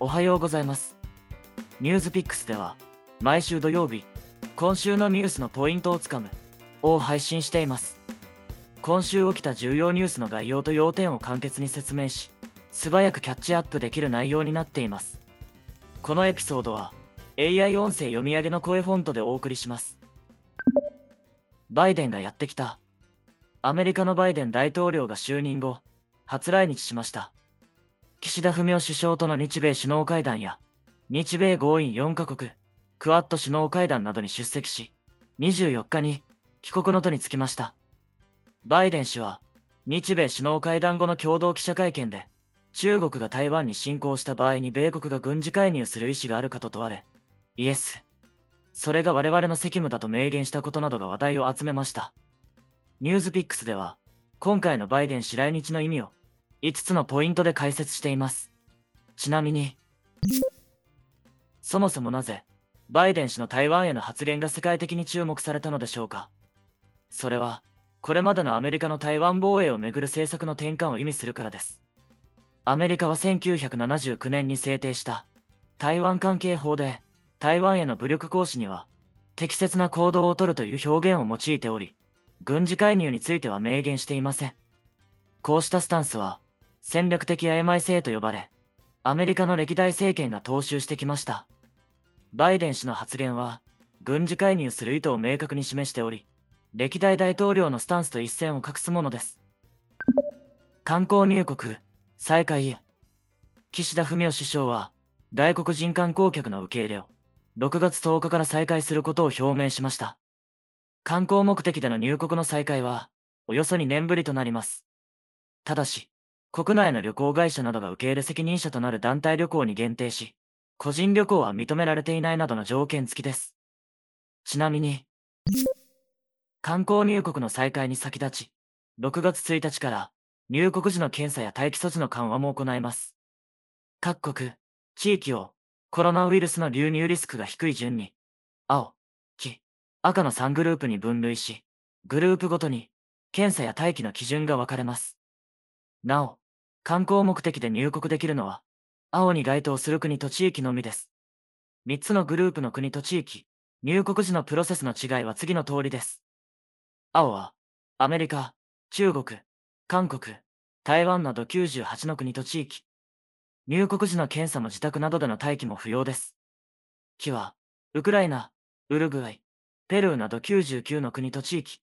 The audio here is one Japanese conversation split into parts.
おはようございます。ニュースピックスでは、毎週土曜日、今週のニュースのポイントをつかむ、を配信しています。今週起きた重要ニュースの概要と要点を簡潔に説明し、素早くキャッチアップできる内容になっています。このエピソードは、AI 音声読み上げの声フォントでお送りします。バイデンがやってきた。アメリカのバイデン大統領が就任後、初来日しました。岸田文雄首相との日米首脳会談や、日米豪印4カ国、クワッド首脳会談などに出席し、24日に帰国の途に就きました。バイデン氏は、日米首脳会談後の共同記者会見で、中国が台湾に侵攻した場合に米国が軍事介入する意思があるかと問われ、イエス。それが我々の責務だと明言したことなどが話題を集めました。ニュースピックスでは、今回のバイデン氏来日の意味を5つのポイントで解説しています。ちなみに、そもそもなぜ、バイデン氏の台湾への発言が世界的に注目されたのでしょうかそれは、これまでのアメリカの台湾防衛をめぐる政策の転換を意味するからです。アメリカは1979年に制定した台湾関係法で台湾への武力行使には適切な行動をとるという表現を用いており、軍事介入については明言していません。こうしたスタンスは戦略的曖昧性と呼ばれ、アメリカの歴代政権が踏襲してきました。バイデン氏の発言は軍事介入する意図を明確に示しており、歴代大統領のスタンスと一線を画すものです。観光入国、再開へ。岸田文雄首相は、外国人観光客の受け入れを、6月10日から再開することを表明しました。観光目的での入国の再開は、およそ2年ぶりとなります。ただし、国内の旅行会社などが受け入れ責任者となる団体旅行に限定し、個人旅行は認められていないなどの条件付きです。ちなみに、観光入国の再開に先立ち、6月1日から入国時の検査や待機措置の緩和も行います。各国、地域をコロナウイルスの流入リスクが低い順に、青、黄、赤の3グループに分類し、グループごとに検査や待機の基準が分かれます。なお、観光目的で入国できるのは、青に該当する国と地域のみです。3つのグループの国と地域、入国時のプロセスの違いは次の通りです。青は、アメリカ、中国、韓国、台湾など98の国と地域。入国時の検査も自宅などでの待機も不要です。黄は、ウクライナ、ウルグアイ、ペルーなど99の国と地域。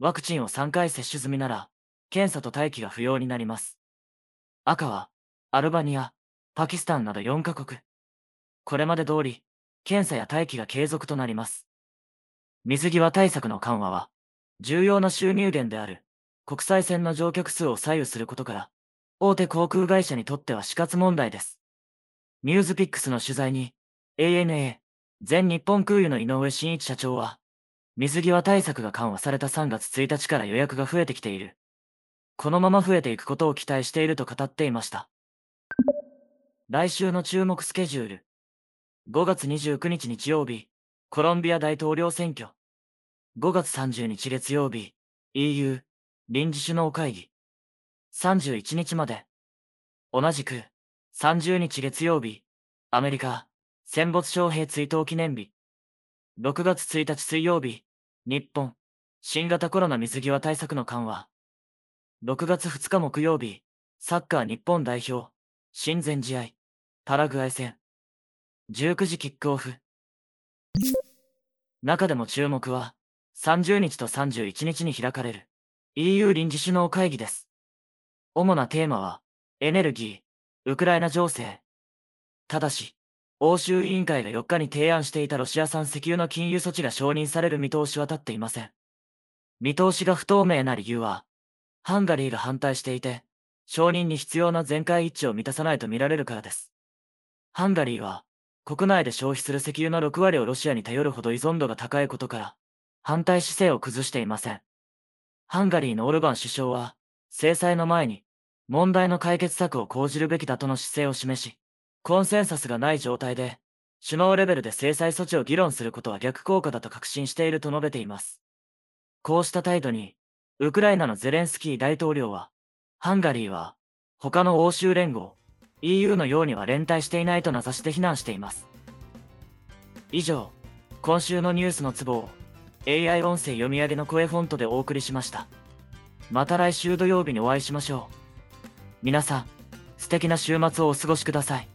ワクチンを3回接種済みなら、検査と待機が不要になります。赤は、アルバニア、パキスタンなど4カ国。これまで通り、検査や待機が継続となります。水際対策の緩和は、重要な収入源である国際線の乗客数を左右することから、大手航空会社にとっては死活問題です。ニュースピックスの取材に、ANA、全日本空輸の井上真一社長は、水際対策が緩和された3月1日から予約が増えてきている。このまま増えていくことを期待していると語っていました。来週の注目スケジュール。5月29日日曜日、コロンビア大統領選挙。5月30日月曜日、EU、臨時首脳会議。31日まで。同じく、30日月曜日、アメリカ、戦没将兵追悼記念日。6月1日水曜日、日本、新型コロナ水際対策の緩和。6月2日木曜日、サッカー日本代表、親善試合、パラグアイ戦。19時キックオフ。中でも注目は、30日と31日に開かれる EU 臨時首脳会議です。主なテーマは、エネルギー、ウクライナ情勢。ただし、欧州委員会が4日に提案していたロシア産石油の禁輸措置が承認される見通しは立っていません。見通しが不透明な理由は、ハンガリーが反対していて、承認に必要な全会一致を満たさないと見られるからです。ハンガリーは、国内で消費する石油の6割をロシアに頼るほど依存度が高いことから、反対姿勢を崩していません。ハンガリーのオルバン首相は、制裁の前に、問題の解決策を講じるべきだとの姿勢を示し、コンセンサスがない状態で、首脳レベルで制裁措置を議論することは逆効果だと確信していると述べています。こうした態度に、ウクライナのゼレンスキー大統領は、ハンガリーは、他の欧州連合、EU のようには連帯していないと名指しで非難しています。以上、今週のニュースのツボを AI 音声読み上げの声フォントでお送りしました。また来週土曜日にお会いしましょう。皆さん、素敵な週末をお過ごしください。